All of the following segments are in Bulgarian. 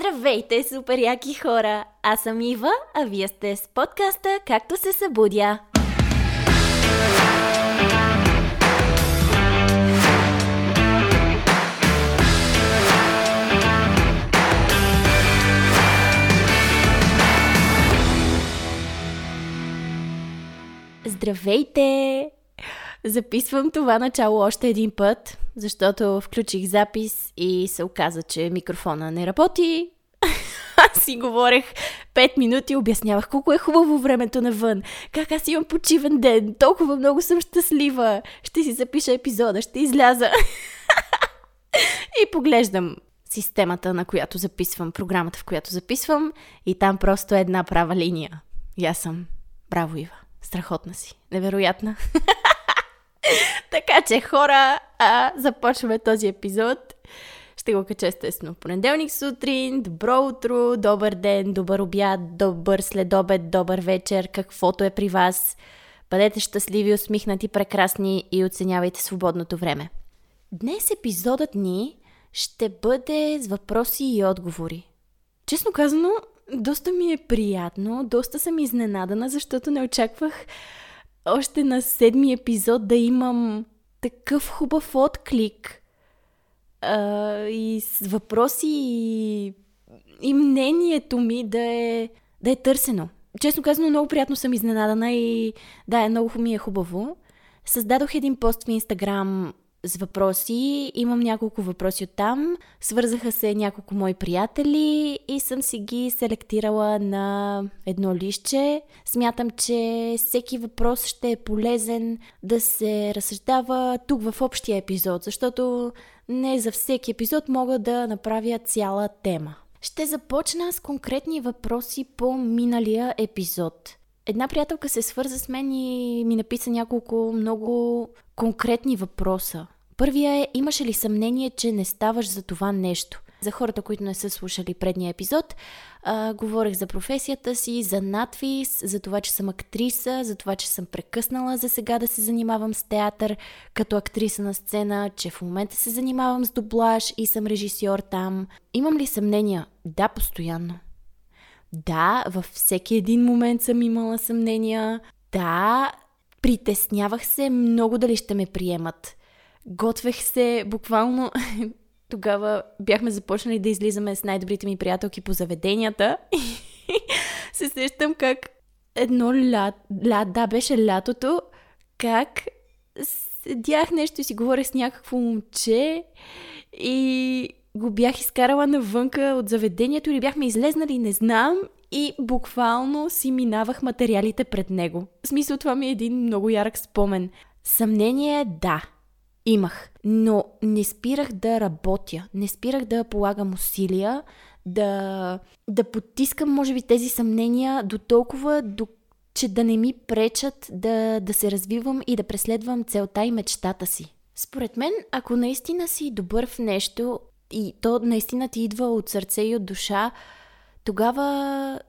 Здравейте, супер яки хора! Аз съм Ива, а вие сте с подкаста Както се събудя. Здравейте! Записвам това начало още един път, защото включих запис и се оказа, че микрофона не работи. Аз си говорех 5 минути, обяснявах колко е хубаво времето навън, как аз имам почивен ден, толкова много съм щастлива, ще си запиша епизода, ще изляза. и поглеждам системата, на която записвам, програмата, в която записвам, и там просто е една права линия. И аз съм. Браво, Ива. Страхотна си. Невероятна. така че, хора, а, започваме този епизод. Ще го кача естествено понеделник сутрин. Добро утро, добър ден, добър обяд, добър следобед, добър вечер, каквото е при вас. Бъдете щастливи, усмихнати, прекрасни и оценявайте свободното време. Днес епизодът ни ще бъде с въпроси и отговори. Честно казано, доста ми е приятно, доста съм изненадана, защото не очаквах още на седми епизод да имам такъв хубав отклик а, и с въпроси и, и мнението ми да е, да е търсено. Честно казано, много приятно съм изненадана и да, е много ми е хубаво. Създадох един пост в Инстаграм с въпроси. Имам няколко въпроси от там. Свързаха се няколко мои приятели и съм си ги селектирала на едно лище. Смятам, че всеки въпрос ще е полезен да се разсъждава тук в общия епизод, защото не за всеки епизод мога да направя цяла тема. Ще започна с конкретни въпроси по миналия епизод. Една приятелка се свърза с мен и ми написа няколко много конкретни въпроса. Първия е, имаше ли съмнение, че не ставаш за това нещо? За хората, които не са слушали предния епизод, а, говорех за професията си, за надвис, за това, че съм актриса, за това, че съм прекъснала за сега да се занимавам с театър като актриса на сцена, че в момента се занимавам с дублаж и съм режисьор там. Имам ли съмнения? Да, постоянно. Да, във всеки един момент съм имала съмнения. Да, притеснявах се много дали ще ме приемат. Готвех се буквално... Тогава бяхме започнали да излизаме с най-добрите ми приятелки по заведенията и се сещам как едно лят, лят, да, беше лятото, как седях нещо и си говорех с някакво момче и го бях изкарала навънка от заведението или бяхме излезнали, не знам, и буквално си минавах материалите пред него. В смисъл това ми е един много ярък спомен. Съмнение да, имах, но не спирах да работя, не спирах да полагам усилия, да, да потискам, може би, тези съмнения до толкова, до, че да не ми пречат да, да се развивам и да преследвам целта и мечтата си. Според мен, ако наистина си добър в нещо и то наистина ти идва от сърце и от душа, тогава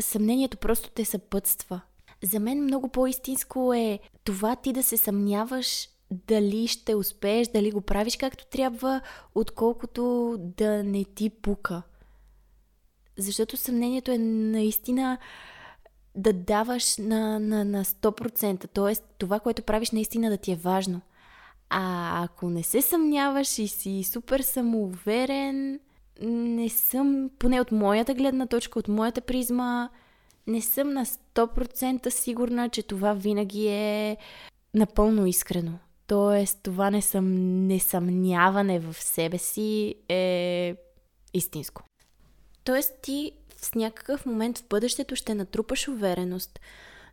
съмнението просто те съпътства. За мен много по-истинско е това ти да се съмняваш дали ще успееш, дали го правиш както трябва, отколкото да не ти пука. Защото съмнението е наистина да даваш на, на, на 100%, т.е. това, което правиш наистина да ти е важно. А ако не се съмняваш и си супер самоуверен, не съм, поне от моята гледна точка, от моята призма, не съм на 100% сигурна, че това винаги е напълно искрено. Тоест, това несъм, несъмняване в себе си е истинско. Тоест, ти с някакъв момент в бъдещето ще натрупаш увереност,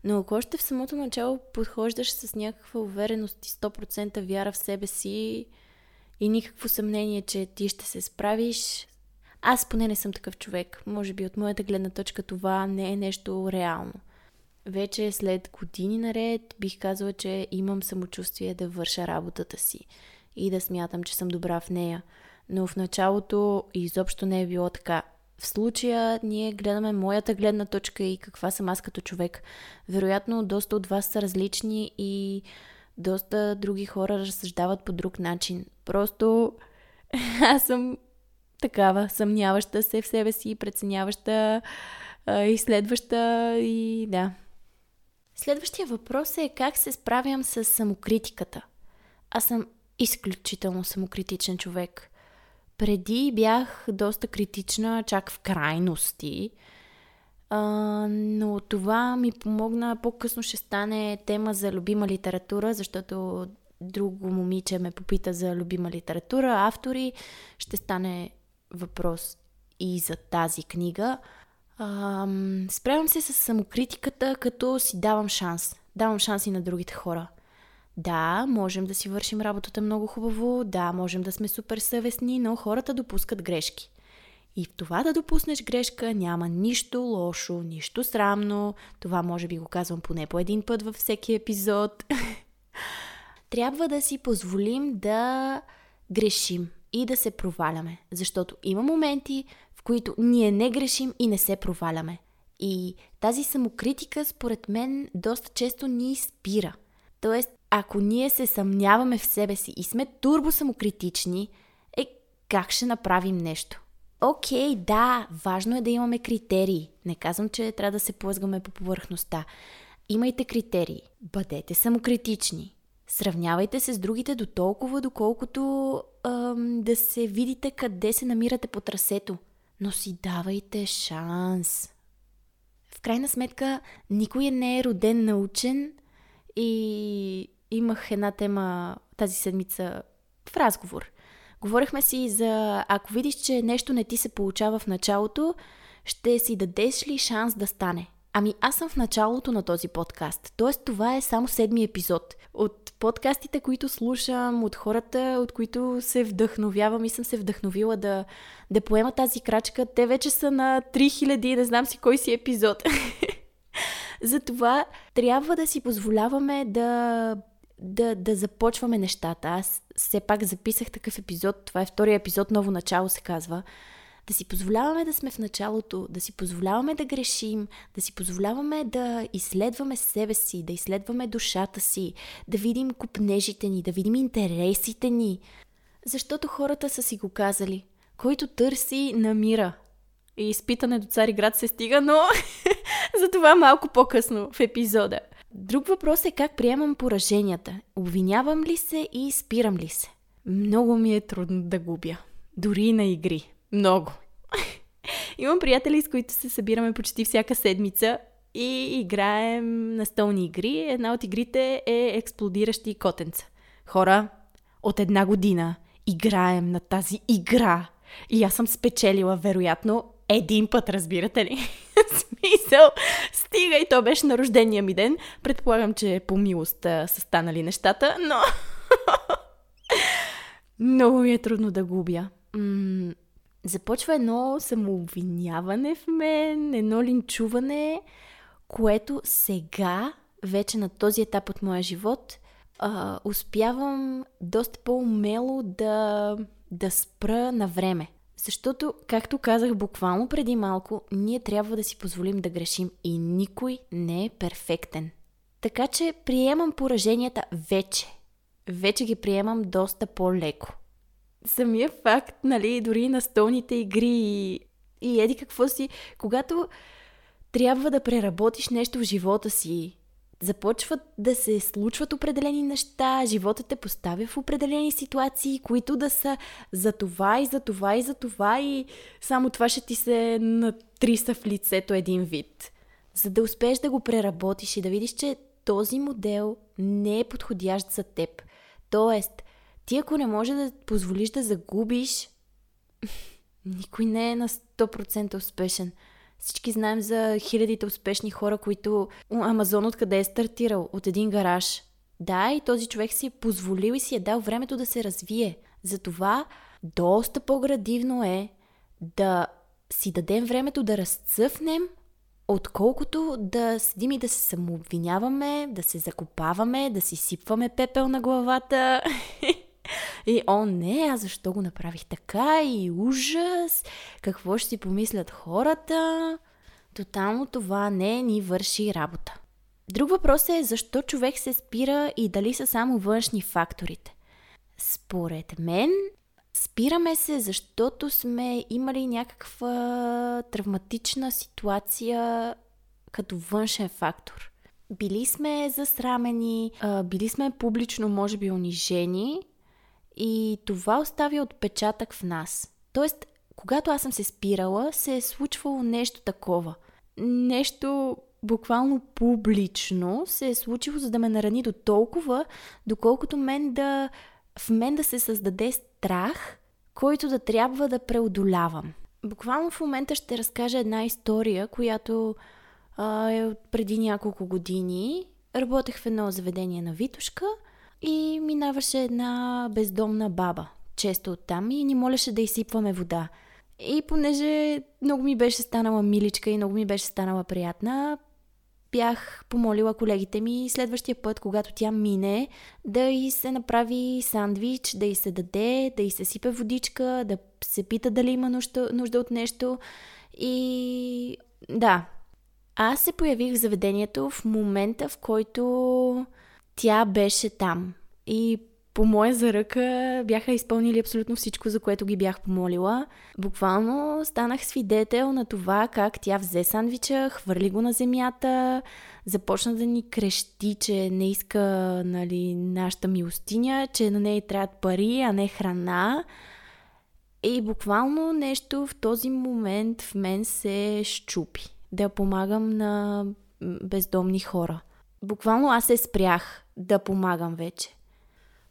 но ако още в самото начало подхождаш с някаква увереност и 100% вяра в себе си и никакво съмнение, че ти ще се справиш, аз поне не съм такъв човек. Може би от моята гледна точка това не е нещо реално. Вече след години наред бих казала, че имам самочувствие да върша работата си и да смятам, че съм добра в нея. Но в началото изобщо не е било така. В случая ние гледаме моята гледна точка и каква съм аз като човек. Вероятно, доста от вас са различни и доста други хора разсъждават по друг начин. Просто аз съм такава, съмняваща се в себе си, преценяваща, изследваща и да. Следващия въпрос е как се справям с самокритиката. Аз съм изключително самокритичен човек. Преди бях доста критична, чак в крайности, а, но това ми помогна. По-късно ще стане тема за любима литература, защото друго момиче ме попита за любима литература, автори. Ще стане въпрос и за тази книга. А, справям се с самокритиката, като си давам шанс. Давам шанс и на другите хора. Да, можем да си вършим работата много хубаво, да, можем да сме супер съвестни, но хората допускат грешки. И в това да допуснеш грешка няма нищо лошо, нищо срамно. Това може би го казвам поне по един път във всеки епизод. Трябва да си позволим да грешим и да се проваляме. Защото има моменти, в които ние не грешим и не се проваляме. И тази самокритика, според мен, доста често ни спира. Тоест, ако ние се съмняваме в себе си и сме турбо самокритични, е как ще направим нещо? Окей, okay, да, важно е да имаме критерии. Не казвам, че трябва да се плъзгаме по повърхността. Имайте критерии. Бъдете самокритични. Сравнявайте се с другите до толкова, доколкото да се видите къде се намирате по трасето. Но си давайте шанс. В крайна сметка, никой не е роден научен и имах една тема тази седмица в разговор. Говорихме си за ако видиш, че нещо не ти се получава в началото, ще си дадеш ли шанс да стане? Ами аз съм в началото на този подкаст, т.е. това е само седми епизод. От подкастите, които слушам, от хората, от които се вдъхновявам и съм се вдъхновила да, да поема тази крачка, те вече са на 3000, не знам си кой си епизод. Затова трябва да си позволяваме да да, да започваме нещата. Аз все пак записах такъв епизод, това е втория епизод, ново начало се казва. Да си позволяваме да сме в началото, да си позволяваме да грешим, да си позволяваме да изследваме себе си, да изследваме душата си, да видим купнежите ни, да видим интересите ни. Защото хората са си го казали. Който търси, намира. И изпитане до Цари град се стига, но за това малко по-късно в епизода. Друг въпрос е как приемам пораженията. Обвинявам ли се и спирам ли се? Много ми е трудно да губя. Дори на игри. Много. Имам приятели, с които се събираме почти всяка седмица и играем на столни игри. Една от игрите е експлодиращи котенца. Хора, от една година играем на тази игра. И аз съм спечелила, вероятно, един път, разбирате ли? Смисъл, стига и то беше на рождения ми ден. Предполагам, че по милост са станали нещата, но... Много ми е трудно да губя. Започва едно самообвиняване в мен, едно линчуване, което сега, вече на този етап от моя живот, а, успявам доста по-умело да, да спра на време. Защото, както казах буквално преди малко, ние трябва да си позволим да грешим и никой не е перфектен. Така че приемам пораженията вече. Вече ги приемам доста по-леко. Самия факт, нали, дори на столните игри и, и еди какво си, когато трябва да преработиш нещо в живота си, започват да се случват определени неща, животът те поставя в определени ситуации, които да са за това и за това и за това и само това ще ти се натриса в лицето един вид. За да успееш да го преработиш и да видиш, че този модел не е подходящ за теб. Тоест, ти ако не може да позволиш да загубиш, никой не е на 100% успешен. Всички знаем за хилядите успешни хора, които Амазон откъде е стартирал? От един гараж. Да, и този човек си е позволил и си е дал времето да се развие. Затова доста по-градивно е да си дадем времето да разцъфнем, отколкото да седим и да се самообвиняваме, да се закопаваме, да си сипваме пепел на главата. И о не, а защо го направих така и ужас, какво ще си помислят хората. Тотално това не ни върши работа. Друг въпрос е защо човек се спира и дали са само външни факторите. Според мен, Спираме се, защото сме имали някаква травматична ситуация като външен фактор. Били сме засрамени, били сме публично, може би, унижени и това оставя отпечатък в нас. Тоест, когато аз съм се спирала, се е случвало нещо такова. Нещо буквално публично се е случило, за да ме нарани до толкова, доколкото мен да, в мен да се създаде страх, който да трябва да преодолявам. Буквално в момента ще разкажа една история, която а, е от преди няколко години. Работех в едно заведение на Витушка и минаваше една бездомна баба често оттам и ни молеше да изсипваме вода. И понеже много ми беше станала миличка и много ми беше станала приятна, бях помолила колегите ми следващия път, когато тя мине, да й се направи сандвич, да й се даде, да й се сипе водичка, да се пита дали има нужда, нужда от нещо. И да, аз се появих в заведението в момента, в който тя беше там. И по моя заръка бяха изпълнили абсолютно всичко, за което ги бях помолила. Буквално станах свидетел на това как тя взе сандвича, хвърли го на земята, започна да ни крещи, че не иска нали, нашата милостиня, че на нея трябват пари, а не храна. И буквално нещо в този момент в мен се щупи. Да помагам на бездомни хора. Буквално аз се спрях да помагам вече.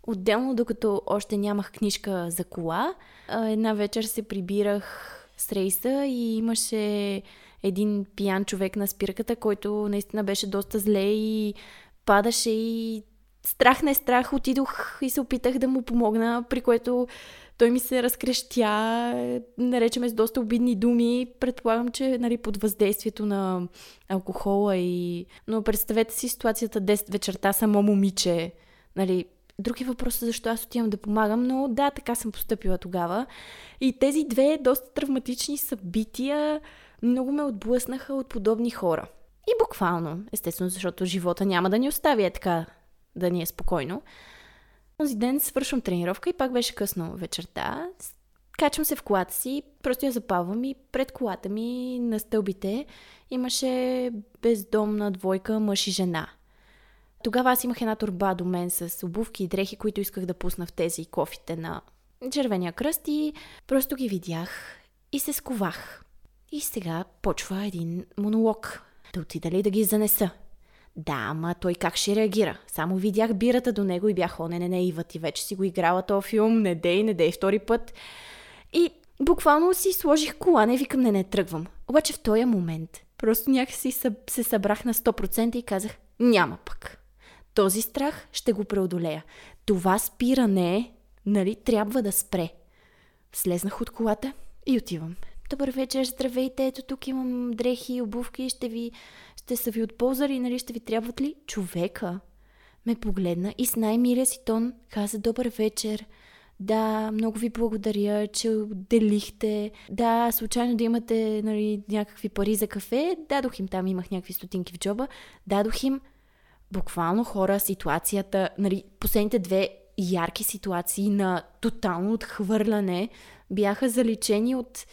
Отделно, докато още нямах книжка за кола, една вечер се прибирах с рейса и имаше един пиян човек на спирката, който наистина беше доста зле и падаше и страх не страх, отидох и се опитах да му помогна, при което той ми се разкрещя, наречеме с доста обидни думи. Предполагам, че нали, под въздействието на алкохола и... Но представете си ситуацията 10 вечерта, само момиче, нали, Други е защо аз отивам да помагам, но да, така съм поступила тогава. И тези две доста травматични събития много ме отблъснаха от подобни хора. И буквално, естествено, защото живота няма да ни остави е така да ни е спокойно. Този ден свършвам тренировка и пак беше късно вечерта. Качвам се в колата си, просто я запалвам и пред колата ми на стълбите имаше бездомна двойка мъж и жена – тогава аз имах една турба до мен с обувки и дрехи, които исках да пусна в тези кофите на Червения кръст и просто ги видях и се сковах. И сега почва един монолог. Да отида ли да ги занеса? Да, ама той как ще реагира? Само видях бирата до него и бях, о, не, не, не, Ива, ти вече си го играла този филм, не дей, не дей втори път. И буквално си сложих кола, не викам, не, не, тръгвам. Обаче в този момент просто някакси се събрах на 100% и казах, няма пък. Този страх ще го преодолея. Това спиране, нали, трябва да спре. Слезнах от колата и отивам. Добър вечер, здравейте, ето тук имам дрехи и обувки, ще ви, ще са ви от полза ли, нали, ще ви трябват ли? Човека ме погледна и с най-милия си тон каза добър вечер. Да, много ви благодаря, че отделихте. Да, случайно да имате нали, някакви пари за кафе. Дадох им там, имах някакви стотинки в джоба. Дадох им буквално хора ситуацията, нали, последните две ярки ситуации на тотално отхвърляне бяха заличени от,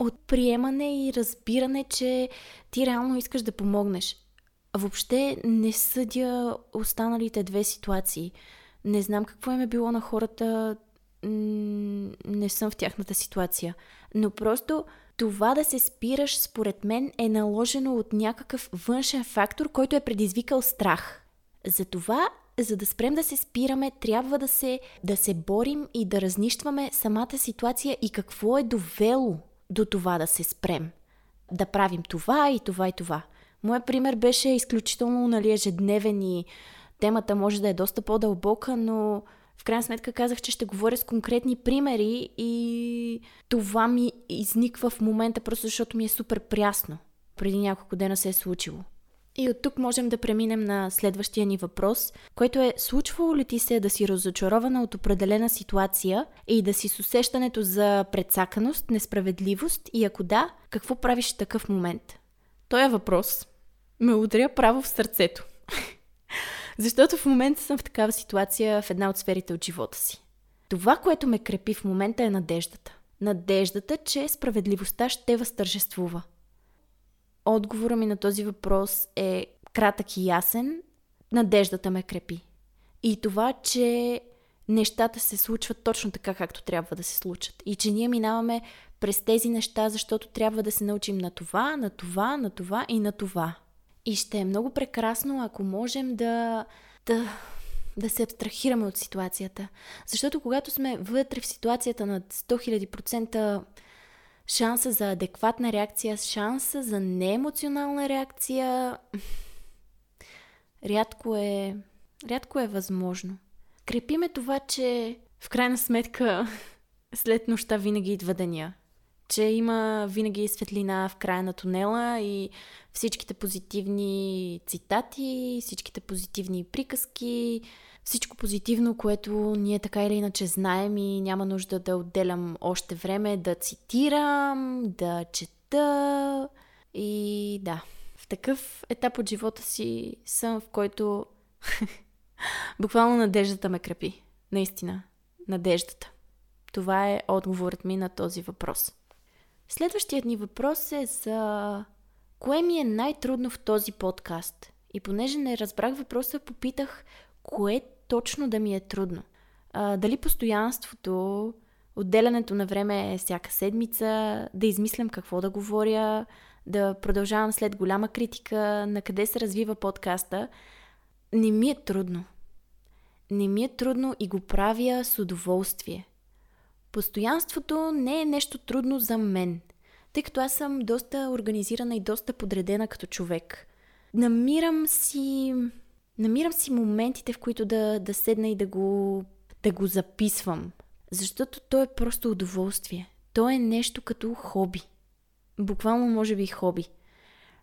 от приемане и разбиране, че ти реално искаш да помогнеш. Въобще не съдя останалите две ситуации. Не знам какво им е било на хората, не съм в тяхната ситуация. Но просто това да се спираш, според мен, е наложено от някакъв външен фактор, който е предизвикал страх. Затова, за да спрем да се спираме, трябва да се, да се борим и да разнищваме самата ситуация и какво е довело до това да се спрем. Да правим това и това и това. Моят пример беше изключително нали, ежедневен и темата може да е доста по-дълбока, но в крайна сметка казах, че ще говоря с конкретни примери и това ми изниква в момента просто защото ми е супер прясно. Преди няколко дена се е случило. И от тук можем да преминем на следващия ни въпрос, който е случвало ли ти се да си разочарована от определена ситуация и да си с усещането за предсаканост, несправедливост и ако да, какво правиш в такъв момент? Той е въпрос ме ударя право в сърцето. Защото в момента съм в такава ситуация в една от сферите от живота си. Това, което ме крепи в момента е надеждата. Надеждата, че справедливостта ще възтържествува. Отговора ми на този въпрос е кратък и ясен. Надеждата ме крепи. И това, че нещата се случват точно така, както трябва да се случат. И че ние минаваме през тези неща, защото трябва да се научим на това, на това, на това и на това. И ще е много прекрасно, ако можем да, да, да се абстрахираме от ситуацията. Защото когато сме вътре в ситуацията на 100 000% шанса за адекватна реакция, шанса за неемоционална реакция, рядко е, рядко е възможно. Крепиме това, че в крайна сметка след нощта винаги идва деня че има винаги светлина в края на тунела и всичките позитивни цитати, всичките позитивни приказки, всичко позитивно, което ние така или иначе знаем и няма нужда да отделям още време да цитирам, да чета и да. В такъв етап от живота си съм, в който буквално надеждата ме крепи. Наистина. Надеждата. Това е отговорът ми на този въпрос. Следващият ни въпрос е за кое ми е най-трудно в този подкаст. И понеже не разбрах въпроса, попитах кое точно да ми е трудно. А, дали постоянството, отделянето на време е всяка седмица, да измислям какво да говоря, да продължавам след голяма критика на къде се развива подкаста, не ми е трудно. Не ми е трудно и го правя с удоволствие. Постоянството не е нещо трудно за мен, тъй като аз съм доста организирана и доста подредена като човек. Намирам си, намирам си моментите, в които да, да седна и да го, да го записвам. Защото то е просто удоволствие. То е нещо като хоби. Буквално може би хоби.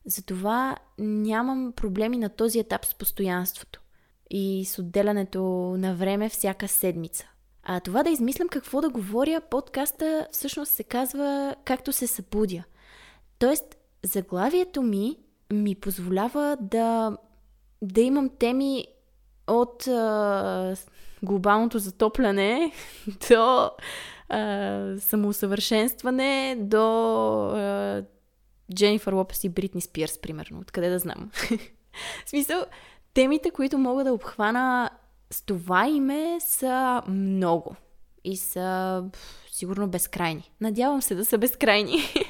Затова нямам проблеми на този етап с постоянството и с отделянето на време всяка седмица. А това да измислям какво да говоря, подкаста всъщност се казва Както се събудя. Тоест, заглавието ми ми позволява да, да имам теми от а, глобалното затопляне до а, самоусъвършенстване, до а, Дженнифър Лопес и Бритни Спирс, примерно. Откъде да знам? В смисъл, темите, които мога да обхвана с това име са много и са сигурно безкрайни. Надявам се да са безкрайни.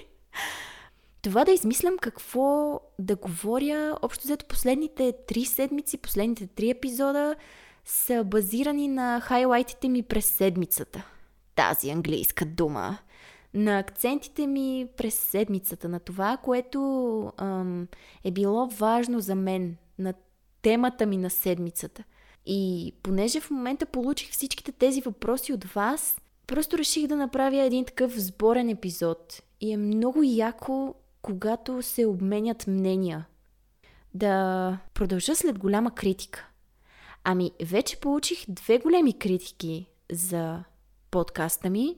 това да измислям какво да говоря, общо взето последните три седмици, последните три епизода са базирани на хайлайтите ми през седмицата. Тази английска дума. На акцентите ми през седмицата, на това, което ам, е било важно за мен, на темата ми на седмицата – и понеже в момента получих всичките тези въпроси от вас, просто реших да направя един такъв сборен епизод. И е много яко, когато се обменят мнения. Да продължа след голяма критика. Ами, вече получих две големи критики за подкаста ми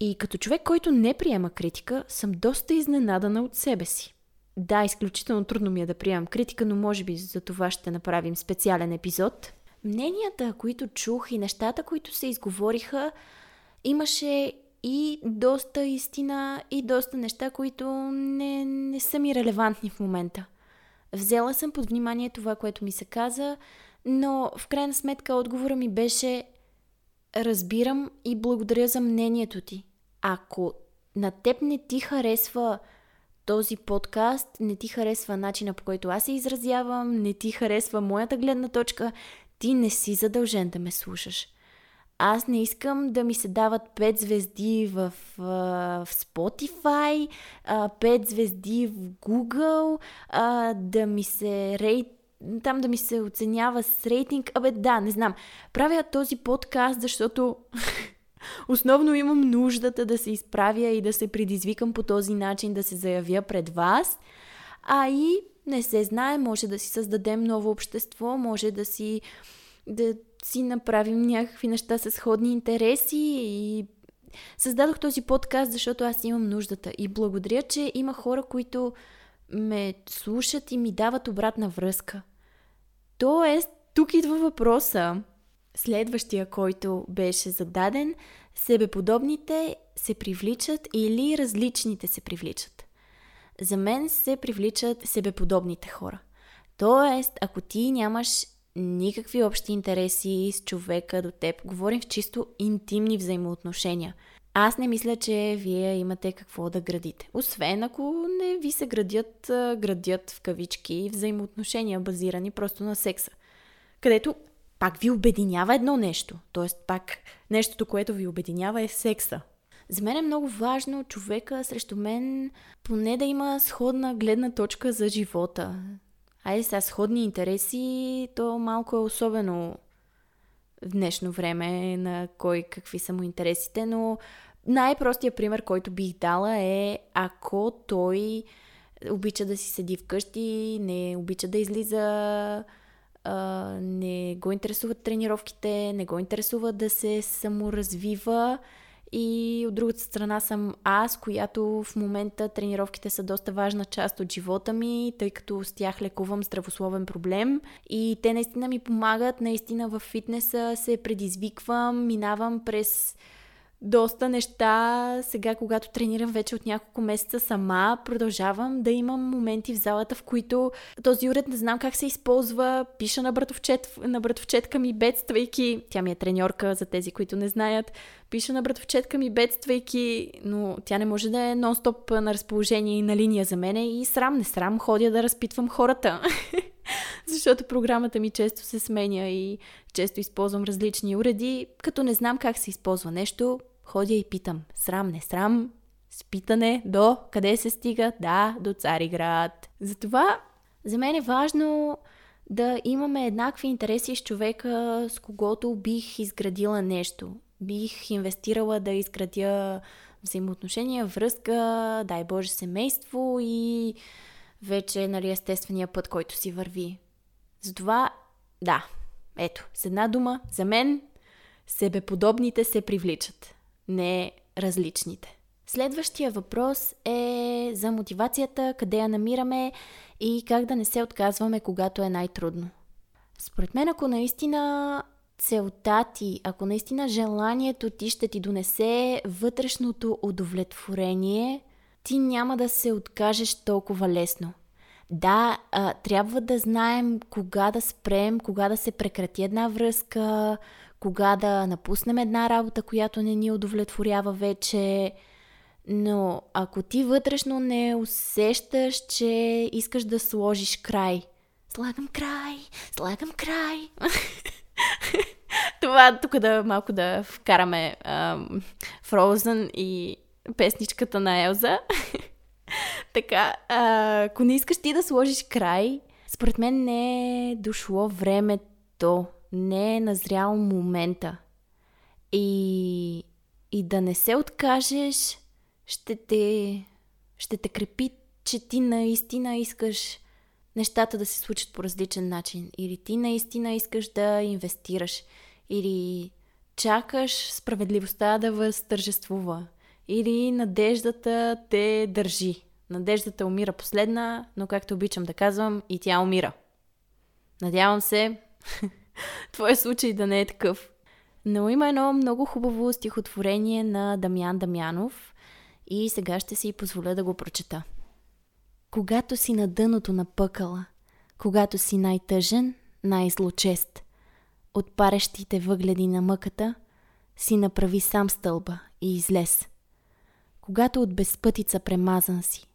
и като човек, който не приема критика, съм доста изненадана от себе си. Да, изключително трудно ми е да приемам критика, но може би за това ще направим специален епизод. Мненията, които чух и нещата, които се изговориха, имаше и доста истина, и доста неща, които не, не са ми релевантни в момента. Взела съм под внимание това, което ми се каза, но в крайна сметка отговора ми беше разбирам и благодаря за мнението ти. Ако на теб не ти харесва този подкаст, не ти харесва начина по който аз се изразявам, не ти харесва моята гледна точка, ти не си задължен да ме слушаш. Аз не искам да ми се дават 5 звезди в, в Spotify, 5 звезди в Google, да ми се рейт там да ми се оценява с рейтинг. Абе, да, не знам. Правя този подкаст, защото основно имам нуждата да се изправя и да се предизвикам по този начин, да се заявя пред вас. А и не се знае, може да си създадем ново общество, може да си, да си направим някакви неща с сходни интереси и създадох този подкаст, защото аз имам нуждата. И благодаря, че има хора, които ме слушат и ми дават обратна връзка. Тоест, тук идва въпроса. Следващия, който беше зададен, себеподобните се привличат или различните се привличат. За мен се привличат себеподобните хора. Тоест, ако ти нямаш никакви общи интереси с човека до теб, говорим в чисто интимни взаимоотношения. Аз не мисля, че вие имате какво да градите. Освен ако не ви се градят, градят в кавички взаимоотношения, базирани просто на секса. Където пак ви обединява едно нещо. Тоест пак нещото, което ви обединява е секса. За мен е много важно човека срещу мен поне да има сходна гледна точка за живота. Айде сега сходни интереси, то малко е особено в днешно време на кой какви са му интересите, но най-простия пример, който бих дала е ако той обича да си седи вкъщи, не обича да излиза не го интересуват тренировките, не го интересува да се саморазвива и от другата страна съм аз, която в момента тренировките са доста важна част от живота ми, тъй като с тях лекувам здравословен проблем и те наистина ми помагат, наистина в фитнеса се предизвиквам, минавам през доста неща. Сега, когато тренирам вече от няколко месеца сама, продължавам да имам моменти в залата, в които този уред не знам как се използва. Пиша на, братовчет, на братовчетка ми, бедствайки. Тя ми е треньорка за тези, които не знаят. Пиша на братовчетка ми, бедствайки, но тя не може да е нон-стоп на разположение и на линия за мене. И срам, не срам, ходя да разпитвам хората. Защото програмата ми често се сменя и често използвам различни уреди. Като не знам как се използва нещо, ходя и питам. Срам, не срам, с питане до къде се стига? Да, до Цариград. Затова за мен е важно да имаме еднакви интереси с човека, с когото бих изградила нещо. Бих инвестирала да изградя взаимоотношения, връзка, дай Боже, семейство и вече, нали, естествения път, който си върви. Затова, да, ето, с една дума, за мен себеподобните се привличат не различните. Следващия въпрос е за мотивацията, къде я намираме и как да не се отказваме, когато е най-трудно. Според мен, ако наистина целта ти, ако наистина желанието ти ще ти донесе вътрешното удовлетворение, ти няма да се откажеш толкова лесно. Да, трябва да знаем кога да спрем, кога да се прекрати една връзка, кога да напуснем една работа, която не ни удовлетворява вече. Но ако ти вътрешно не усещаш, че искаш да сложиш край, слагам край, слагам край. Това тук да малко да вкараме um, Frozen и песничката на Елза. така, а, ако не искаш ти да сложиш край, според мен не е дошло времето не е назрял момента. И, и да не се откажеш, ще те, ще те крепи, че ти наистина искаш нещата да се случат по различен начин. Или ти наистина искаш да инвестираш. Или чакаш справедливостта да възтържествува. Или надеждата те държи. Надеждата умира последна, но както обичам да казвам, и тя умира. Надявам се твой случай да не е такъв. Но има едно много хубаво стихотворение на Дамян Дамянов и сега ще си позволя да го прочета. Когато си на дъното на пъкала, когато си най-тъжен, най-злочест, от парещите въгледи на мъката, си направи сам стълба и излез. Когато от безпътица премазан си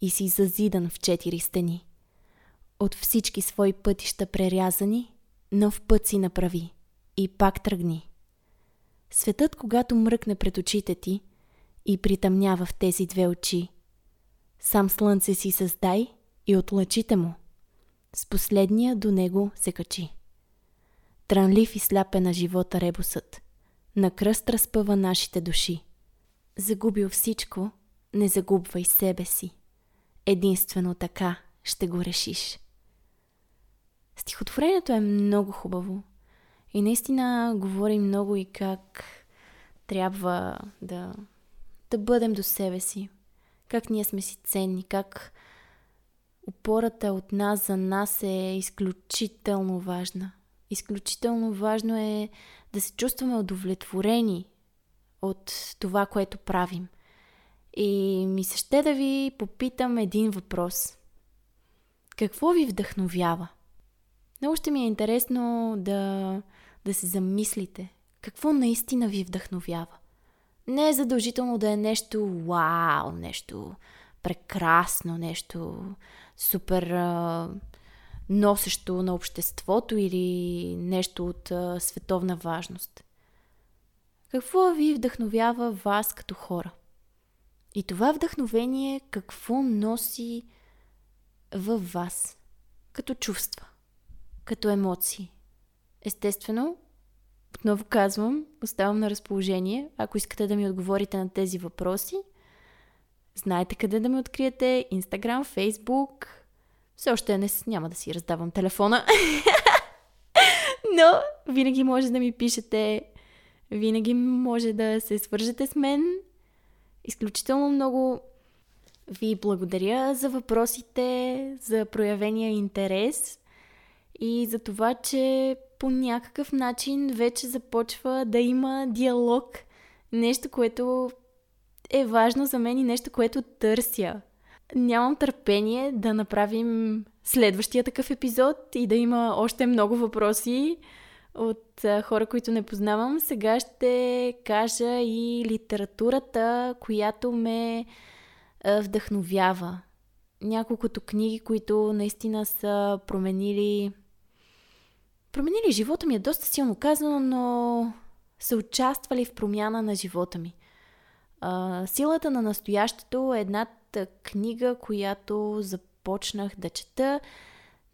и си зазидан в четири стени, от всички свои пътища прерязани, нов път си направи и пак тръгни. Светът, когато мръкне пред очите ти и притъмнява в тези две очи, сам слънце си създай и от лъчите му, с последния до него се качи. Транлив и сляпе на живота ребусът, на кръст разпъва нашите души. Загубил всичко, не загубвай себе си. Единствено така ще го решиш. Стихотворението е много хубаво. И наистина говори много и как трябва да, да бъдем до себе си. Как ние сме си ценни, как опората от нас за нас е изключително важна. Изключително важно е да се чувстваме удовлетворени от това, което правим. И ми се ще да ви попитам един въпрос. Какво ви вдъхновява? Много ще ми е интересно да, да се замислите. Какво наистина ви вдъхновява? Не е задължително да е нещо вау, нещо прекрасно, нещо супер а, носещо на обществото или нещо от а, световна важност. Какво ви вдъхновява вас като хора? И това вдъхновение какво носи във вас като чувства, като емоции? Естествено, отново казвам, оставам на разположение, ако искате да ми отговорите на тези въпроси. Знаете къде да ме откриете, Instagram, Facebook. Все още не, няма да си раздавам телефона. Но винаги може да ми пишете, винаги може да се свържете с мен. Изключително много ви благодаря за въпросите, за проявения интерес и за това, че по някакъв начин вече започва да има диалог. Нещо, което е важно за мен и нещо, което търся. Нямам търпение да направим следващия такъв епизод и да има още много въпроси от хора, които не познавам. Сега ще кажа и литературата, която ме вдъхновява. Няколкото книги, които наистина са променили променили живота ми е доста силно казано, но са участвали в промяна на живота ми. Силата на настоящето е едната книга, която започнах да чета,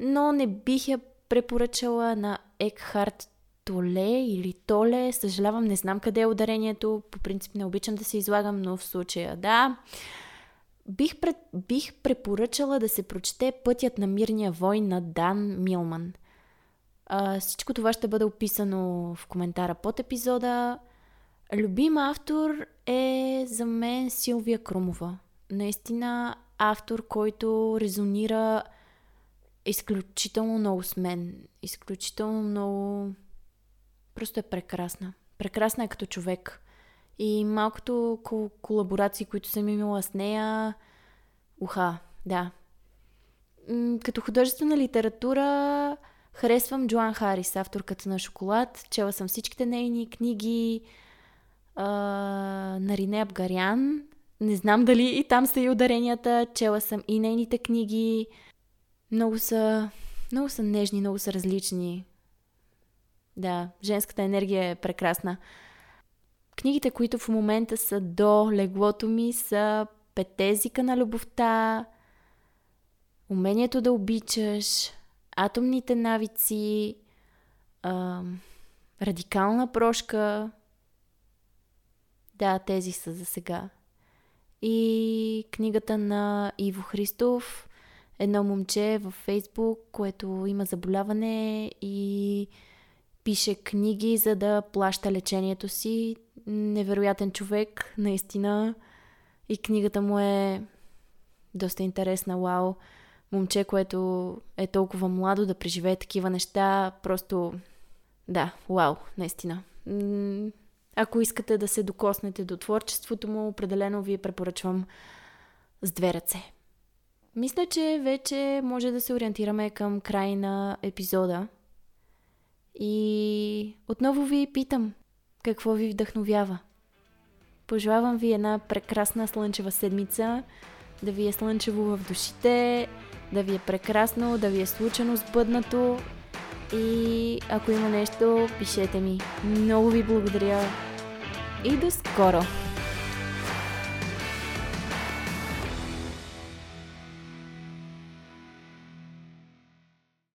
но не бих я препоръчала на Екхарт Толе или Толе. Съжалявам, не знам къде е ударението. По принцип не обичам да се излагам, но в случая да. Бих, пред, бих препоръчала да се прочете Пътят на мирния войн на Дан Милман – всичко това ще бъде описано в коментара под епизода. Любим автор е за мен Силвия Крумова. Наистина автор, който резонира изключително много с мен. Изключително много... Просто е прекрасна. Прекрасна е като човек. И малкото колаборации, които съм имала с нея... Уха, да. Като художествена литература Харесвам Джоан Харис, авторката на Шоколад. Чела съм всичките нейни книги а, на Рине Абгарян. Не знам дали и там са и ударенията. Чела съм и нейните книги. Много са, много са нежни, много са различни. Да, женската енергия е прекрасна. Книгите, които в момента са до леглото ми, са Петезика на любовта, Умението да обичаш, атомните навици, а, радикална прошка. Да, тези са за сега. И книгата на Иво Христов, едно момче във Фейсбук, което има заболяване и пише книги, за да плаща лечението си. Невероятен човек, наистина. И книгата му е доста интересна, вау момче, което е толкова младо да преживее такива неща, просто да, вау, наистина. Ако искате да се докоснете до творчеството му, определено ви препоръчвам с две ръце. Мисля, че вече може да се ориентираме към край на епизода. И отново ви питам, какво ви вдъхновява? Пожелавам ви една прекрасна слънчева седмица, да ви е слънчево в душите, да ви е прекрасно, да ви е случайно сбъднато и ако има нещо, пишете ми. Много ви благодаря и до скоро!